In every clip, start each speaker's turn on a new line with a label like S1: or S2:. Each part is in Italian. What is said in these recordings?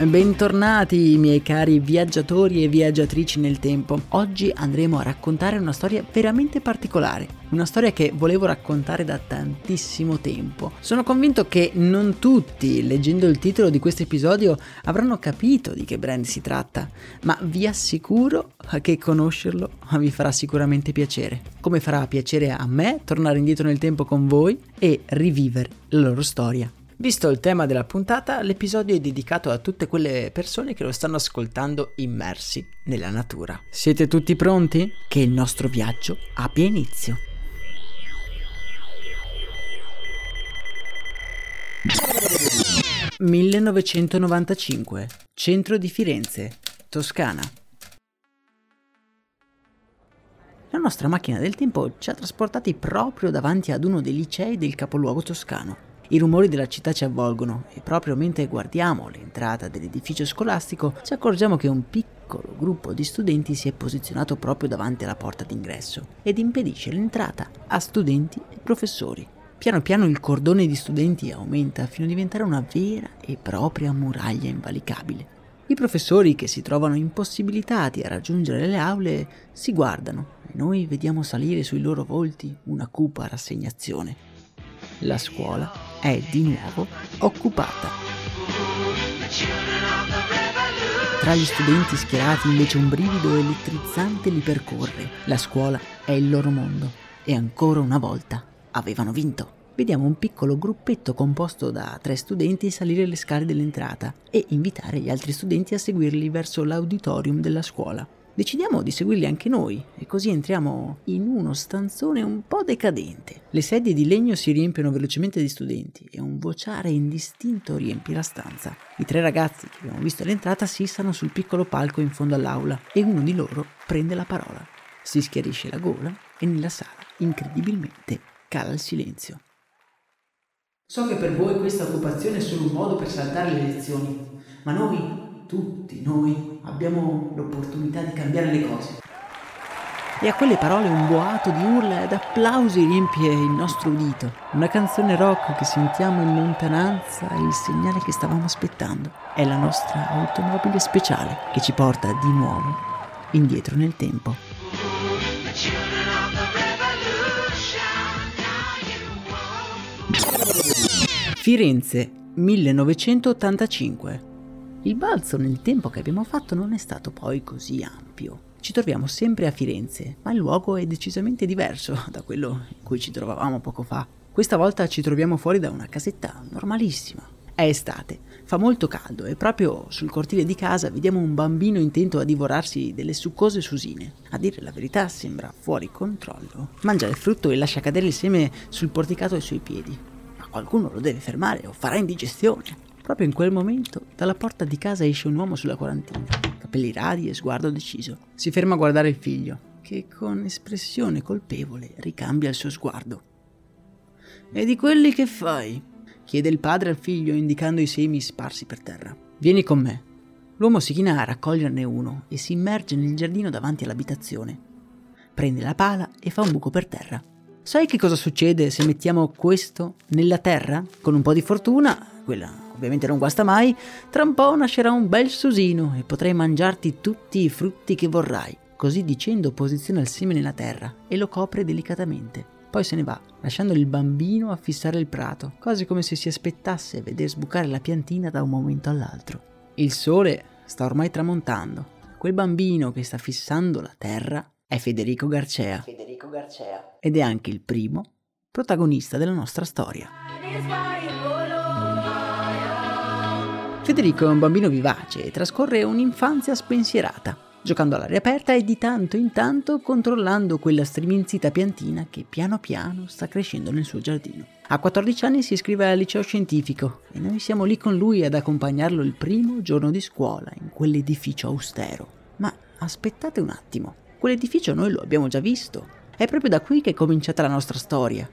S1: Bentornati miei cari viaggiatori e viaggiatrici nel tempo. Oggi andremo a raccontare una storia veramente particolare, una storia che volevo raccontare da tantissimo tempo. Sono convinto che non tutti, leggendo il titolo di questo episodio, avranno capito di che brand si tratta, ma vi assicuro che conoscerlo vi farà sicuramente piacere. Come farà piacere a me tornare indietro nel tempo con voi e rivivere la loro storia. Visto il tema della puntata, l'episodio è dedicato a tutte quelle persone che lo stanno ascoltando immersi nella natura. Siete tutti pronti? Che il nostro viaggio abbia inizio. «1995, centro di Firenze, Toscana». La nostra macchina del tempo ci ha trasportati proprio davanti ad uno dei licei del capoluogo toscano. I rumori della città ci avvolgono e proprio mentre guardiamo l'entrata dell'edificio scolastico ci accorgiamo che un piccolo gruppo di studenti si è posizionato proprio davanti alla porta d'ingresso ed impedisce l'entrata a studenti e professori. Piano piano il cordone di studenti aumenta fino a diventare una vera e propria muraglia invalicabile. I professori che si trovano impossibilitati a raggiungere le aule si guardano e noi vediamo salire sui loro volti una cupa rassegnazione. La scuola è di nuovo occupata. Tra gli studenti schierati invece un brivido elettrizzante li percorre. La scuola è il loro mondo e ancora una volta avevano vinto. Vediamo un piccolo gruppetto composto da tre studenti salire le scale dell'entrata e invitare gli altri studenti a seguirli verso l'auditorium della scuola. Decidiamo di seguirli anche noi e così entriamo in uno stanzone un po' decadente. Le sedie di legno si riempiono velocemente di studenti e un vociare indistinto riempie la stanza. I tre ragazzi che abbiamo visto all'entrata si issano sul piccolo palco in fondo all'aula e uno di loro prende la parola. Si schiarisce la gola e nella sala, incredibilmente, cala il silenzio.
S2: So che per voi questa occupazione è solo un modo per saltare le lezioni, ma noi tutti noi abbiamo l'opportunità di cambiare le cose.
S1: E a quelle parole un boato di urla ed applausi riempie il nostro udito. Una canzone rock che sentiamo in lontananza è il segnale che stavamo aspettando. È la nostra automobile speciale che ci porta di nuovo indietro nel tempo. Firenze 1985 il balzo nel tempo che abbiamo fatto non è stato poi così ampio. Ci troviamo sempre a Firenze, ma il luogo è decisamente diverso da quello in cui ci trovavamo poco fa. Questa volta ci troviamo fuori da una casetta normalissima. È estate, fa molto caldo e proprio sul cortile di casa vediamo un bambino intento a divorarsi delle succose susine. A dire la verità sembra fuori controllo. Mangia il frutto e lascia cadere il seme sul porticato ai suoi piedi. Ma qualcuno lo deve fermare o farà indigestione. Proprio in quel momento, dalla porta di casa esce un uomo sulla quarantina, capelli radi e sguardo deciso. Si ferma a guardare il figlio, che con espressione colpevole ricambia il suo sguardo. E di quelli che fai? chiede il padre al figlio indicando i semi sparsi per terra. Vieni con me. L'uomo si china a raccoglierne uno e si immerge nel giardino davanti all'abitazione. Prende la pala e fa un buco per terra. Sai che cosa succede se mettiamo questo nella terra? Con un po' di fortuna, quella ovviamente non guasta mai, tra un po' nascerà un bel susino e potrai mangiarti tutti i frutti che vorrai. Così dicendo posiziona il seme nella terra e lo copre delicatamente. Poi se ne va, lasciando il bambino a fissare il prato, quasi come se si aspettasse veder sbucare la piantina da un momento all'altro. Il sole sta ormai tramontando. Quel bambino che sta fissando la terra è Federico Garcea.
S3: Federico Garcea.
S1: Ed è anche il primo protagonista della nostra storia. Federico è un bambino vivace e trascorre un'infanzia spensierata, giocando all'aria aperta e di tanto in tanto controllando quella striminzita piantina che piano piano sta crescendo nel suo giardino. A 14 anni si iscrive al liceo scientifico e noi siamo lì con lui ad accompagnarlo il primo giorno di scuola in quell'edificio austero. Ma aspettate un attimo, quell'edificio noi lo abbiamo già visto. È proprio da qui che è cominciata la nostra storia.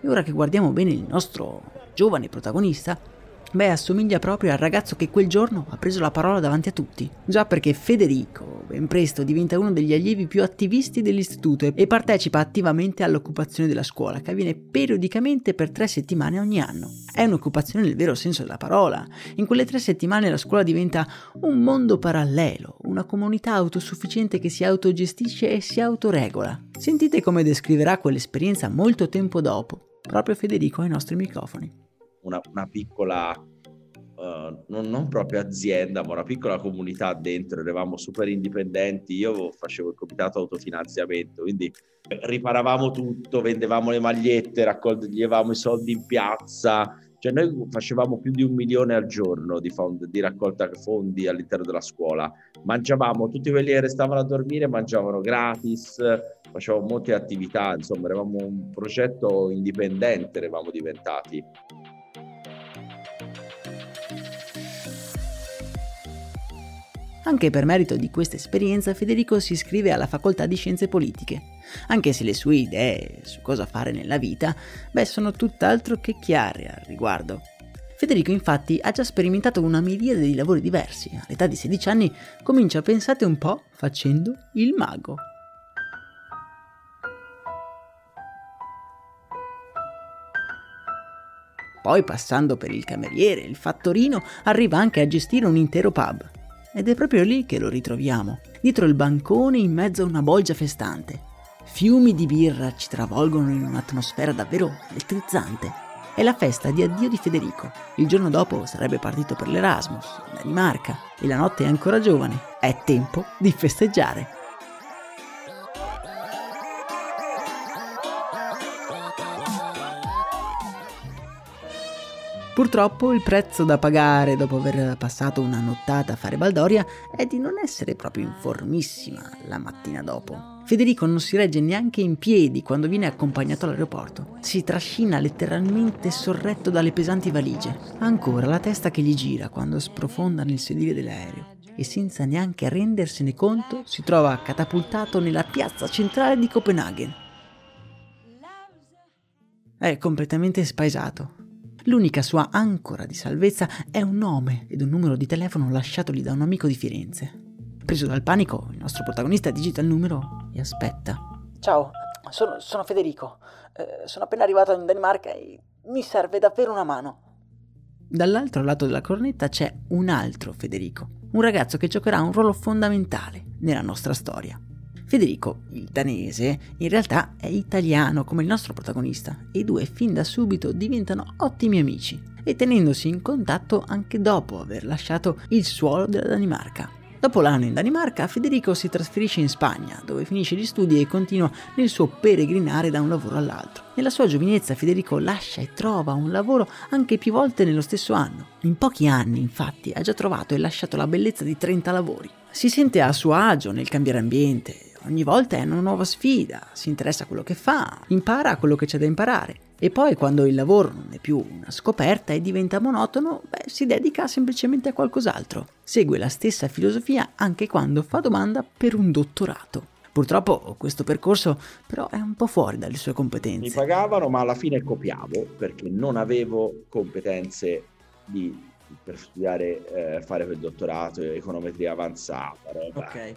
S1: E ora che guardiamo bene il nostro giovane protagonista, Beh, assomiglia proprio al ragazzo che quel giorno ha preso la parola davanti a tutti. Già perché Federico ben presto diventa uno degli allievi più attivisti dell'istituto e partecipa attivamente all'occupazione della scuola, che avviene periodicamente per tre settimane ogni anno. È un'occupazione nel vero senso della parola. In quelle tre settimane la scuola diventa un mondo parallelo, una comunità autosufficiente che si autogestisce e si autoregola. Sentite come descriverà quell'esperienza molto tempo dopo, proprio Federico ai nostri microfoni
S4: una, una piccola, uh, non, non, proprio azienda, ma una piccola comunità dentro, eravamo super indipendenti, io facevo il comitato autofinanziamento, quindi riparavamo tutto, vendevamo le magliette, raccoglievamo i soldi in piazza, cioè noi facevamo più di un milione al giorno di, fond- di raccolta fondi all'interno della scuola, mangiavamo, tutti quelli che restavano a dormire mangiavano gratis, facevamo molte attività, insomma eravamo un progetto indipendente, eravamo diventati.
S1: Anche per merito di questa esperienza Federico si iscrive alla facoltà di scienze politiche, anche se le sue idee su cosa fare nella vita, beh, sono tutt'altro che chiare al riguardo. Federico infatti ha già sperimentato una miriade di lavori diversi, all'età di 16 anni comincia, pensate un po', facendo il mago. Poi passando per il cameriere, il fattorino, arriva anche a gestire un intero pub. Ed è proprio lì che lo ritroviamo, dietro il bancone in mezzo a una bolgia festante. Fiumi di birra ci travolgono in un'atmosfera davvero elettrizzante. È la festa di addio di Federico. Il giorno dopo sarebbe partito per l'Erasmus, in Danimarca, e la notte è ancora giovane. È tempo di festeggiare. Purtroppo il prezzo da pagare dopo aver passato una nottata a fare baldoria è di non essere proprio in formissima la mattina dopo. Federico non si regge neanche in piedi quando viene accompagnato all'aeroporto. Si trascina letteralmente sorretto dalle pesanti valigie. Ha ancora la testa che gli gira quando sprofonda nel sedile dell'aereo e senza neanche rendersene conto si trova catapultato nella piazza centrale di Copenaghen. È completamente spaesato, L'unica sua ancora di salvezza è un nome ed un numero di telefono lasciatogli da un amico di Firenze. Preso dal panico, il nostro protagonista digita il numero e aspetta.
S3: Ciao, sono, sono Federico. Eh, sono appena arrivato in Danimarca e mi serve davvero una mano.
S1: Dall'altro lato della cornetta c'è un altro Federico, un ragazzo che giocherà un ruolo fondamentale nella nostra storia. Federico, il danese, in realtà è italiano come il nostro protagonista e i due fin da subito diventano ottimi amici e tenendosi in contatto anche dopo aver lasciato il suolo della Danimarca. Dopo l'anno in Danimarca, Federico si trasferisce in Spagna, dove finisce gli studi e continua nel suo peregrinare da un lavoro all'altro. Nella sua giovinezza Federico lascia e trova un lavoro anche più volte nello stesso anno. In pochi anni, infatti, ha già trovato e lasciato la bellezza di 30 lavori. Si sente a suo agio nel cambiare ambiente, ogni volta è una nuova sfida, si interessa a quello che fa, impara quello che c'è da imparare. E poi quando il lavoro non è più una scoperta e diventa monotono, beh, si dedica semplicemente a qualcos'altro. Segue la stessa filosofia anche quando fa domanda per un dottorato. Purtroppo questo percorso però è un po' fuori dalle sue competenze.
S4: Mi pagavano, ma alla fine copiavo perché non avevo competenze di, per studiare, eh, fare quel dottorato, econometria avanzata, roba.
S1: Ok.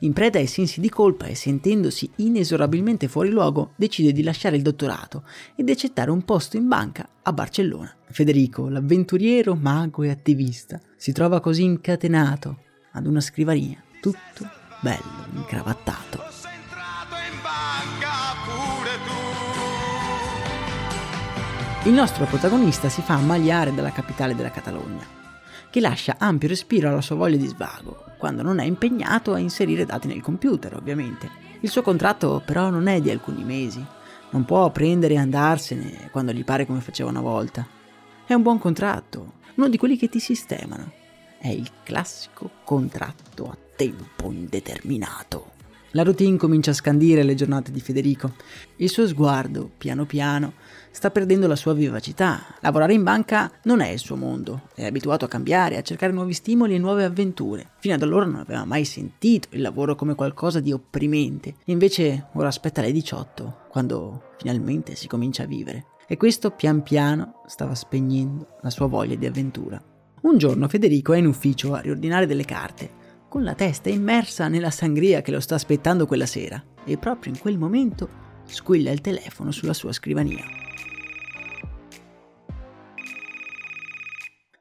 S1: In preda ai sensi di colpa e sentendosi inesorabilmente fuori luogo, decide di lasciare il dottorato ed accettare un posto in banca a Barcellona. Federico, l'avventuriero, mago e attivista, si trova così incatenato ad una scrivania, tutto bello, incravattato. Il nostro protagonista si fa ammaliare dalla capitale della Catalogna, che lascia ampio respiro alla sua voglia di svago, quando non è impegnato a inserire dati nel computer, ovviamente. Il suo contratto però non è di alcuni mesi, non può prendere e andarsene quando gli pare come faceva una volta. È un buon contratto, uno di quelli che ti sistemano. È il classico contratto a tempo indeterminato. La routine comincia a scandire le giornate di Federico. Il suo sguardo, piano piano, sta perdendo la sua vivacità. Lavorare in banca non è il suo mondo. È abituato a cambiare, a cercare nuovi stimoli e nuove avventure. Fino ad allora non aveva mai sentito il lavoro come qualcosa di opprimente. Invece ora aspetta le 18, quando finalmente si comincia a vivere. E questo pian piano stava spegnendo la sua voglia di avventura. Un giorno Federico è in ufficio a riordinare delle carte con la testa immersa nella sangria che lo sta aspettando quella sera e proprio in quel momento squilla il telefono sulla sua scrivania.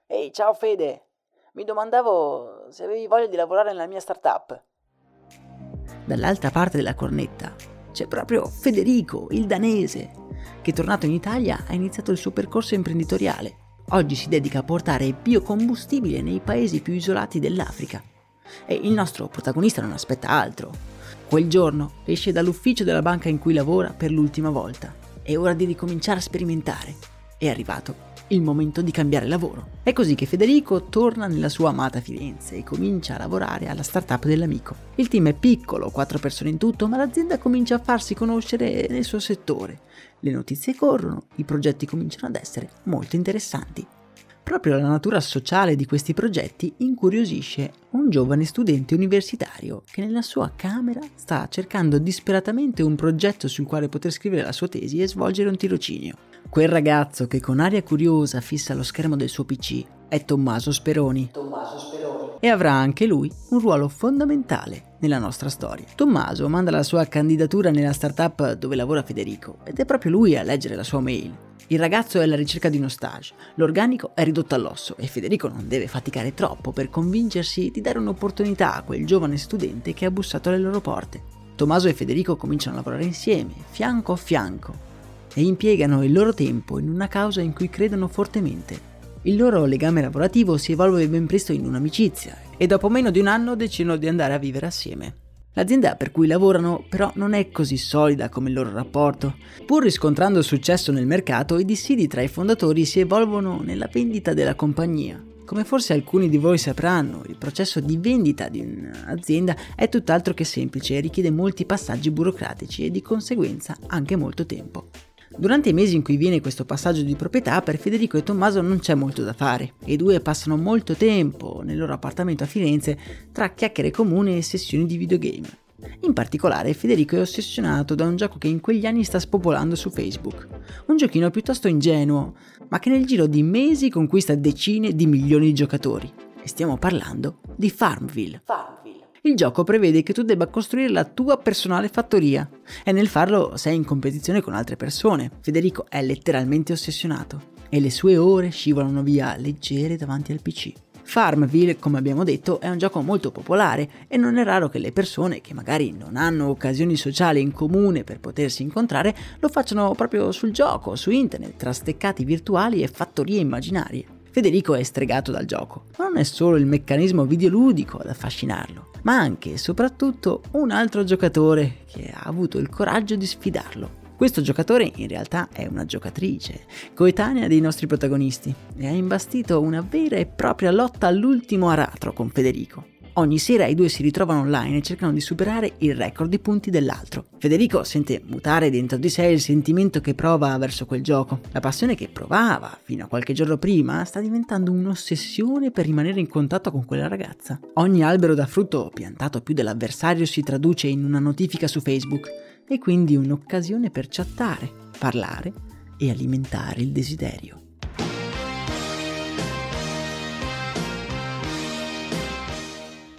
S5: Ehi, ciao Fede! Mi domandavo se avevi voglia di lavorare nella mia startup.
S1: Dall'altra parte della cornetta c'è proprio Federico, il danese, che tornato in Italia ha iniziato il suo percorso imprenditoriale. Oggi si dedica a portare biocombustibile nei paesi più isolati dell'Africa e il nostro protagonista non aspetta altro. Quel giorno esce dall'ufficio della banca in cui lavora per l'ultima volta. È ora di ricominciare a sperimentare. È arrivato il momento di cambiare lavoro. È così che Federico torna nella sua amata Firenze e comincia a lavorare alla startup dell'amico. Il team è piccolo, quattro persone in tutto, ma l'azienda comincia a farsi conoscere nel suo settore. Le notizie corrono, i progetti cominciano ad essere molto interessanti. Proprio la natura sociale di questi progetti incuriosisce un giovane studente universitario che nella sua camera sta cercando disperatamente un progetto sul quale poter scrivere la sua tesi e svolgere un tirocinio. Quel ragazzo che con aria curiosa fissa lo schermo del suo PC è Tommaso Speroni. Tommaso Speroni. E avrà anche lui un ruolo fondamentale nella nostra storia. Tommaso manda la sua candidatura nella startup dove lavora Federico ed è proprio lui a leggere la sua mail. Il ragazzo è alla ricerca di uno stage, l'organico è ridotto all'osso e Federico non deve faticare troppo per convincersi di dare un'opportunità a quel giovane studente che ha bussato alle loro porte. Tommaso e Federico cominciano a lavorare insieme, fianco a fianco, e impiegano il loro tempo in una causa in cui credono fortemente. Il loro legame lavorativo si evolve ben presto in un'amicizia e dopo meno di un anno decidono di andare a vivere assieme. L'azienda per cui lavorano però non è così solida come il loro rapporto. Pur riscontrando successo nel mercato, i dissidi tra i fondatori si evolvono nella vendita della compagnia. Come forse alcuni di voi sapranno, il processo di vendita di un'azienda è tutt'altro che semplice e richiede molti passaggi burocratici e di conseguenza anche molto tempo. Durante i mesi in cui viene questo passaggio di proprietà, per Federico e Tommaso non c'è molto da fare. I due passano molto tempo nel loro appartamento a Firenze tra chiacchiere comuni e sessioni di videogame. In particolare Federico è ossessionato da un gioco che in quegli anni sta spopolando su Facebook. Un giochino piuttosto ingenuo, ma che nel giro di mesi conquista decine di milioni di giocatori. E stiamo parlando di Farmville. Farmville il gioco prevede che tu debba costruire la tua personale fattoria e nel farlo sei in competizione con altre persone. Federico è letteralmente ossessionato e le sue ore scivolano via leggere davanti al PC. Farmville, come abbiamo detto, è un gioco molto popolare e non è raro che le persone che magari non hanno occasioni sociali in comune per potersi incontrare lo facciano proprio sul gioco, su internet, tra steccati virtuali e fattorie immaginarie. Federico è stregato dal gioco, ma non è solo il meccanismo videoludico ad affascinarlo ma anche e soprattutto un altro giocatore che ha avuto il coraggio di sfidarlo. Questo giocatore in realtà è una giocatrice, coetanea dei nostri protagonisti, e ha imbastito una vera e propria lotta all'ultimo aratro con Federico. Ogni sera i due si ritrovano online e cercano di superare il record di punti dell'altro. Federico sente mutare dentro di sé il sentimento che prova verso quel gioco. La passione che provava fino a qualche giorno prima sta diventando un'ossessione per rimanere in contatto con quella ragazza. Ogni albero da frutto piantato più dell'avversario si traduce in una notifica su Facebook e quindi un'occasione per chattare, parlare e alimentare il desiderio.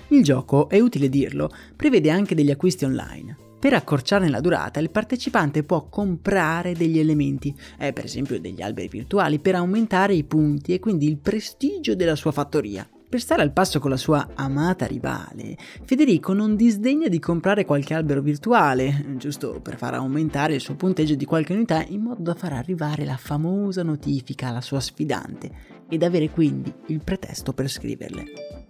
S1: Il gioco, è utile dirlo, prevede anche degli acquisti online. Per accorciarne la durata, il partecipante può comprare degli elementi, eh, per esempio degli alberi virtuali, per aumentare i punti e quindi il prestigio della sua fattoria. Per stare al passo con la sua amata rivale, Federico non disdegna di comprare qualche albero virtuale, giusto per far aumentare il suo punteggio di qualche unità in modo da far arrivare la famosa notifica alla sua sfidante ed avere quindi il pretesto per scriverle.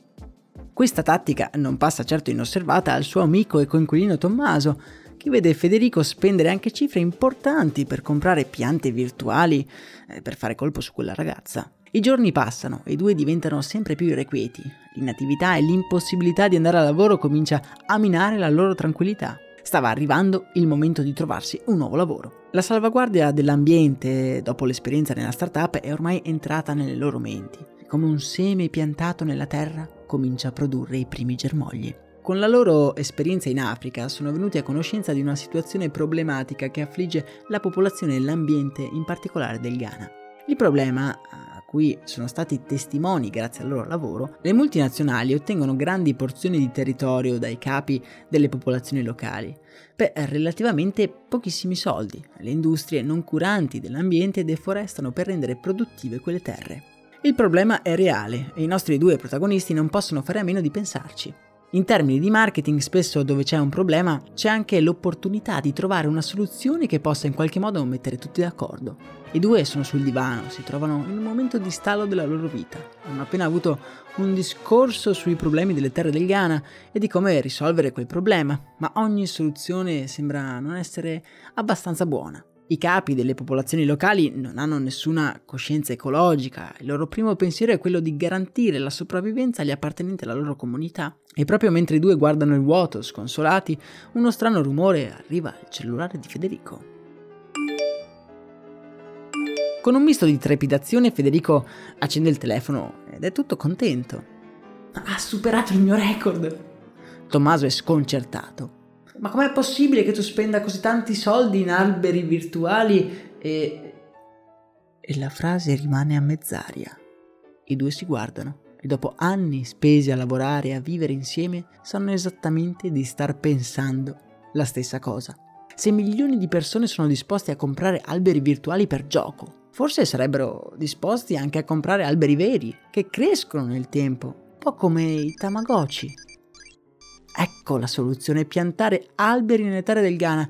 S1: Questa tattica non passa certo inosservata al suo amico e coinquilino Tommaso, che vede Federico spendere anche cifre importanti per comprare piante virtuali eh, per fare colpo su quella ragazza. I giorni passano e i due diventano sempre più irrequieti. L'inattività e l'impossibilità di andare al lavoro comincia a minare la loro tranquillità. Stava arrivando il momento di trovarsi un nuovo lavoro. La salvaguardia dell'ambiente, dopo l'esperienza nella startup, è ormai entrata nelle loro menti. Come un seme piantato nella terra, comincia a produrre i primi germogli. Con la loro esperienza in Africa sono venuti a conoscenza di una situazione problematica che affligge la popolazione e l'ambiente, in particolare del Ghana. Il problema, a cui sono stati testimoni grazie al loro lavoro, le multinazionali ottengono grandi porzioni di territorio dai capi delle popolazioni locali, per relativamente pochissimi soldi. Le industrie non curanti dell'ambiente deforestano per rendere produttive quelle terre. Il problema è reale e i nostri due protagonisti non possono fare a meno di pensarci. In termini di marketing, spesso dove c'è un problema c'è anche l'opportunità di trovare una soluzione che possa in qualche modo mettere tutti d'accordo. I due sono sul divano, si trovano in un momento di stallo della loro vita. Hanno appena avuto un discorso sui problemi delle terre del Ghana e di come risolvere quel problema, ma ogni soluzione sembra non essere abbastanza buona. I capi delle popolazioni locali non hanno nessuna coscienza ecologica, il loro primo pensiero è quello di garantire la sopravvivenza agli appartenenti alla loro comunità. E proprio mentre i due guardano il vuoto, sconsolati, uno strano rumore arriva al cellulare di Federico. Con un misto di trepidazione Federico accende il telefono ed è tutto contento. Ha superato il mio record! Tommaso è sconcertato. Ma com'è possibile che tu spenda così tanti soldi in alberi virtuali e... E la frase rimane a mezz'aria. I due si guardano e dopo anni spesi a lavorare e a vivere insieme sanno esattamente di star pensando la stessa cosa. Se milioni di persone sono disposte a comprare alberi virtuali per gioco, forse sarebbero disposti anche a comprare alberi veri, che crescono nel tempo, un po' come i Tamagotchi. Ecco la soluzione, piantare alberi nelle terre del Ghana,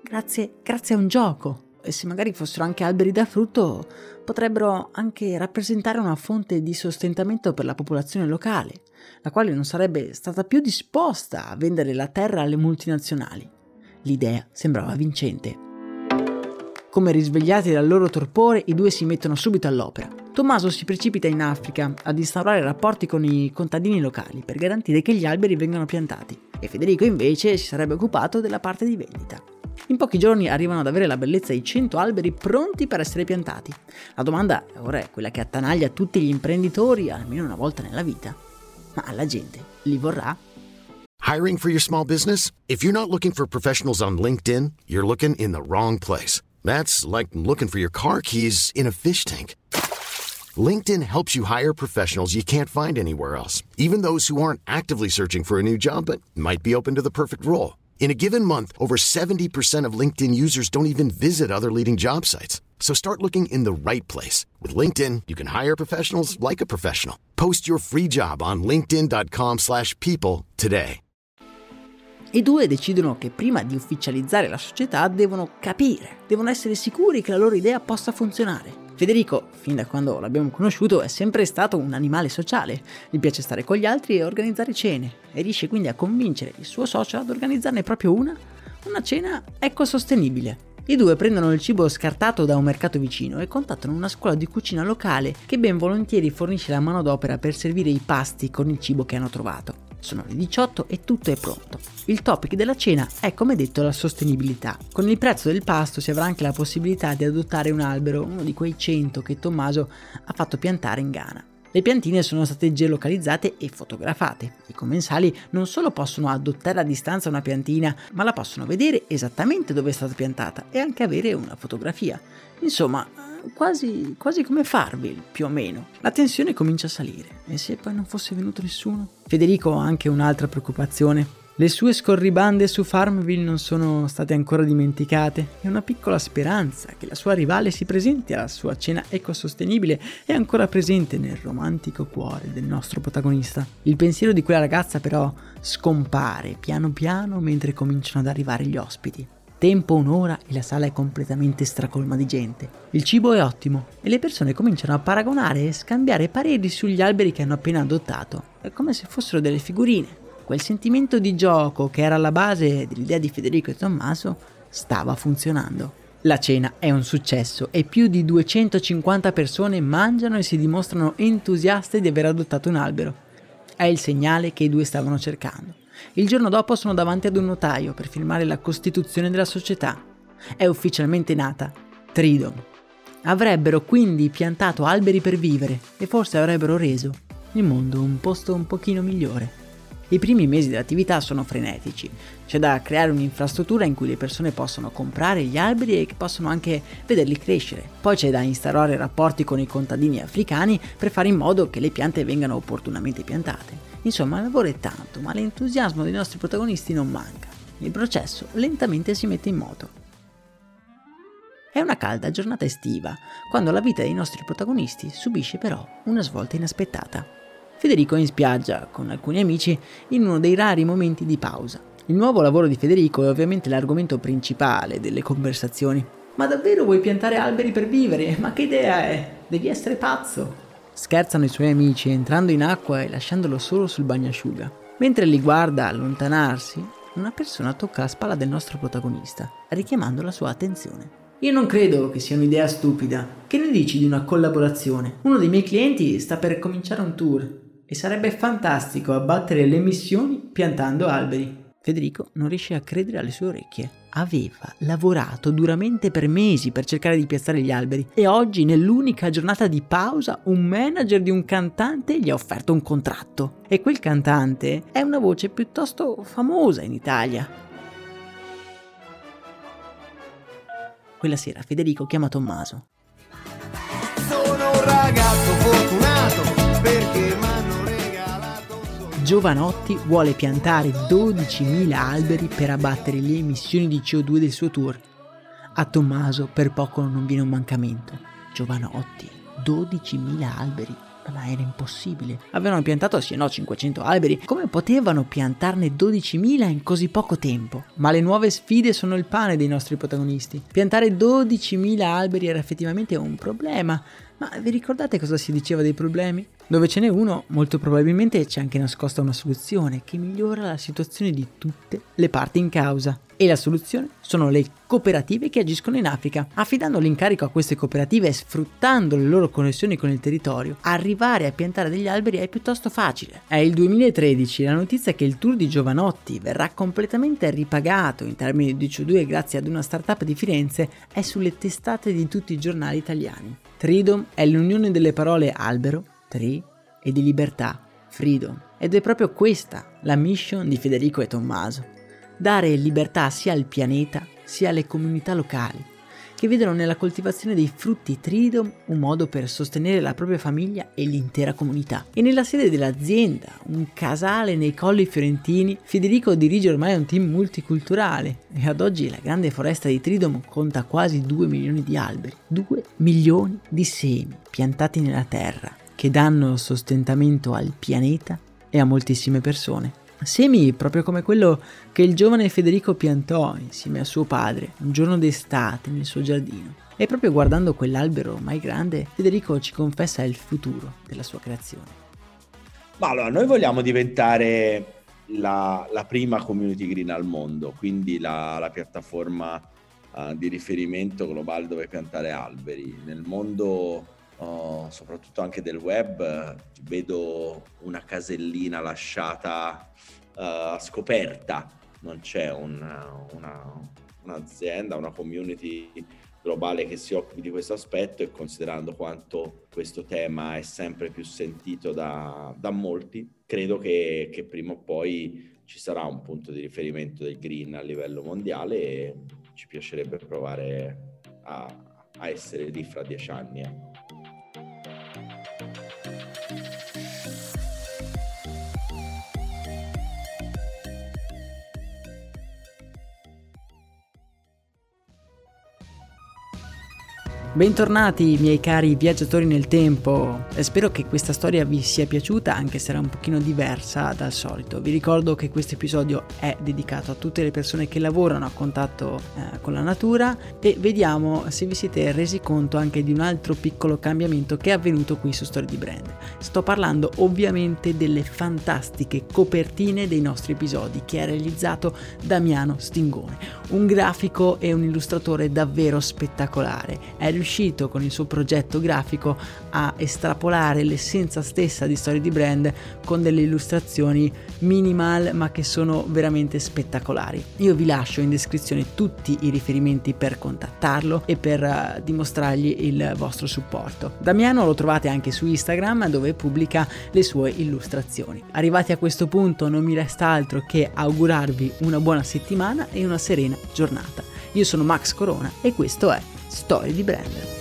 S1: grazie, grazie a un gioco. E se magari fossero anche alberi da frutto, potrebbero anche rappresentare una fonte di sostentamento per la popolazione locale, la quale non sarebbe stata più disposta a vendere la terra alle multinazionali. L'idea sembrava vincente. Come risvegliati dal loro torpore, i due si mettono subito all'opera. Tommaso si precipita in Africa ad instaurare rapporti con i contadini locali per garantire che gli alberi vengano piantati e Federico invece si sarebbe occupato della parte di vendita. In pochi giorni arrivano ad avere la bellezza di 100 alberi pronti per essere piantati. La domanda ora è quella che attanaglia tutti gli imprenditori almeno una volta nella vita. Ma la gente li vorrà?
S6: Hiring for your small business? If you're not looking for professionals on LinkedIn, you're looking in the wrong place. That's like looking for your car keys in a fish tank. LinkedIn helps you hire professionals you can't find anywhere else, even those who aren't actively searching for a new job but might be open to the perfect role. In a given month, over 70% of LinkedIn users don't even visit other leading job sites. So start looking in the right place. With LinkedIn, you can hire professionals like a professional. Post your free job on linkedin.com slash people today.
S1: I due decidono che prima di ufficializzare la società devono capire, devono essere sicuri che la loro idea possa funzionare. Federico, fin da quando l'abbiamo conosciuto, è sempre stato un animale sociale. Gli piace stare con gli altri e organizzare cene e riesce quindi a convincere il suo socio ad organizzarne proprio una, una cena ecosostenibile. I due prendono il cibo scartato da un mercato vicino e contattano una scuola di cucina locale che ben volentieri fornisce la manodopera per servire i pasti con il cibo che hanno trovato. Sono le 18 e tutto è pronto. Il topic della cena è come detto la sostenibilità. Con il prezzo del pasto si avrà anche la possibilità di adottare un albero, uno di quei 100 che Tommaso ha fatto piantare in Ghana. Le piantine sono state geolocalizzate e fotografate. I commensali non solo possono adottare a distanza una piantina, ma la possono vedere esattamente dove è stata piantata e anche avere una fotografia. Insomma, quasi, quasi come Farville, più o meno. La tensione comincia a salire. E se poi non fosse venuto nessuno? Federico ha anche un'altra preoccupazione. Le sue scorribande su Farmville non sono state ancora dimenticate e una piccola speranza che la sua rivale si presenti alla sua cena ecosostenibile è ancora presente nel romantico cuore del nostro protagonista. Il pensiero di quella ragazza però scompare piano piano mentre cominciano ad arrivare gli ospiti. Tempo un'ora e la sala è completamente stracolma di gente. Il cibo è ottimo e le persone cominciano a paragonare e scambiare pareri sugli alberi che hanno appena adottato. È come se fossero delle figurine. Quel sentimento di gioco che era alla base dell'idea di Federico e Tommaso stava funzionando. La cena è un successo e più di 250 persone mangiano e si dimostrano entusiaste di aver adottato un albero. È il segnale che i due stavano cercando. Il giorno dopo sono davanti ad un notaio per firmare la costituzione della società. È ufficialmente nata Tridom. Avrebbero quindi piantato alberi per vivere e forse avrebbero reso il mondo un posto un pochino migliore. I primi mesi dell'attività sono frenetici, c'è da creare un'infrastruttura in cui le persone possono comprare gli alberi e che possono anche vederli crescere. Poi c'è da instaurare rapporti con i contadini africani per fare in modo che le piante vengano opportunamente piantate. Insomma, il lavoro è tanto, ma l'entusiasmo dei nostri protagonisti non manca. Il processo lentamente si mette in moto. È una calda giornata estiva, quando la vita dei nostri protagonisti subisce però una svolta inaspettata. Federico è in spiaggia con alcuni amici in uno dei rari momenti di pausa. Il nuovo lavoro di Federico è ovviamente l'argomento principale delle conversazioni. Ma davvero vuoi piantare alberi per vivere? Ma che idea è? Devi essere pazzo! Scherzano i suoi amici entrando in acqua e lasciandolo solo sul bagnasciuga. Mentre li guarda allontanarsi, una persona tocca la spalla del nostro protagonista, richiamando la sua attenzione. Io non credo che sia un'idea stupida. Che ne dici di una collaborazione? Uno dei miei clienti sta per cominciare un tour e sarebbe fantastico abbattere le emissioni piantando alberi. Federico non riesce a credere alle sue orecchie. Aveva lavorato duramente per mesi per cercare di piazzare gli alberi e oggi, nell'unica giornata di pausa, un manager di un cantante gli ha offerto un contratto. E quel cantante è una voce piuttosto famosa in Italia. Quella sera Federico chiama Tommaso.
S7: Sono un ragazzo fortunato perché
S1: Giovanotti vuole piantare 12.000 alberi per abbattere le emissioni di CO2 del suo tour. A Tommaso per poco non viene un mancamento. Giovanotti, 12.000 alberi. Ma era impossibile. Avevano piantato sì no 500 alberi. Come potevano piantarne 12.000 in così poco tempo? Ma le nuove sfide sono il pane dei nostri protagonisti. Piantare 12.000 alberi era effettivamente un problema. Ma vi ricordate cosa si diceva dei problemi? Dove ce n'è uno, molto probabilmente c'è anche nascosta una soluzione che migliora la situazione di tutte le parti in causa. E la soluzione sono le cooperative che agiscono in Africa. Affidando l'incarico a queste cooperative e sfruttando le loro connessioni con il territorio, arrivare a piantare degli alberi è piuttosto facile. È il 2013 la notizia che il tour di Giovanotti verrà completamente ripagato in termini di CO2 grazie ad una startup di Firenze è sulle testate di tutti i giornali italiani. Tridom è l'unione delle parole albero, tree e di libertà, freedom. Ed è proprio questa la mission di Federico e Tommaso. Dare libertà sia al pianeta sia alle comunità locali, che vedono nella coltivazione dei frutti Tridom un modo per sostenere la propria famiglia e l'intera comunità. E nella sede dell'azienda, un casale nei colli fiorentini, Federico dirige ormai un team multiculturale e ad oggi la grande foresta di Tridom conta quasi 2 milioni di alberi, 2 milioni di semi piantati nella terra che danno sostentamento al pianeta e a moltissime persone. Semi proprio come quello che il giovane Federico piantò insieme a suo padre un giorno d'estate nel suo giardino. E proprio guardando quell'albero ormai grande, Federico ci confessa il futuro della sua creazione.
S4: Ma allora, noi vogliamo diventare la, la prima community green al mondo, quindi la, la piattaforma uh, di riferimento globale dove piantare alberi. Nel mondo oh, soprattutto anche del web, vedo una casellina lasciata uh, scoperta, non c'è un, una, un'azienda, una community globale che si occupi di questo aspetto e considerando quanto questo tema è sempre più sentito da, da molti, credo che, che, prima o poi ci sarà un punto di riferimento del green a livello mondiale e ci piacerebbe provare a, a essere lì fra dieci anni.
S1: Bentornati miei cari viaggiatori nel tempo, spero che questa storia vi sia piaciuta anche se era un pochino diversa dal solito. Vi ricordo che questo episodio è dedicato a tutte le persone che lavorano a contatto eh, con la natura e vediamo se vi siete resi conto anche di un altro piccolo cambiamento che è avvenuto qui su Story di Brand. Sto parlando ovviamente delle fantastiche copertine dei nostri episodi che ha realizzato Damiano Stingone, un grafico e un illustratore davvero spettacolare. È riuscito riuscito con il suo progetto grafico a estrapolare l'essenza stessa di Story di Brand con delle illustrazioni minimal ma che sono veramente spettacolari. Io vi lascio in descrizione tutti i riferimenti per contattarlo e per uh, dimostrargli il vostro supporto. Damiano lo trovate anche su Instagram dove pubblica le sue illustrazioni. Arrivati a questo punto non mi resta altro che augurarvi una buona settimana e una serena giornata. Io sono Max Corona e questo è Storie di Brand.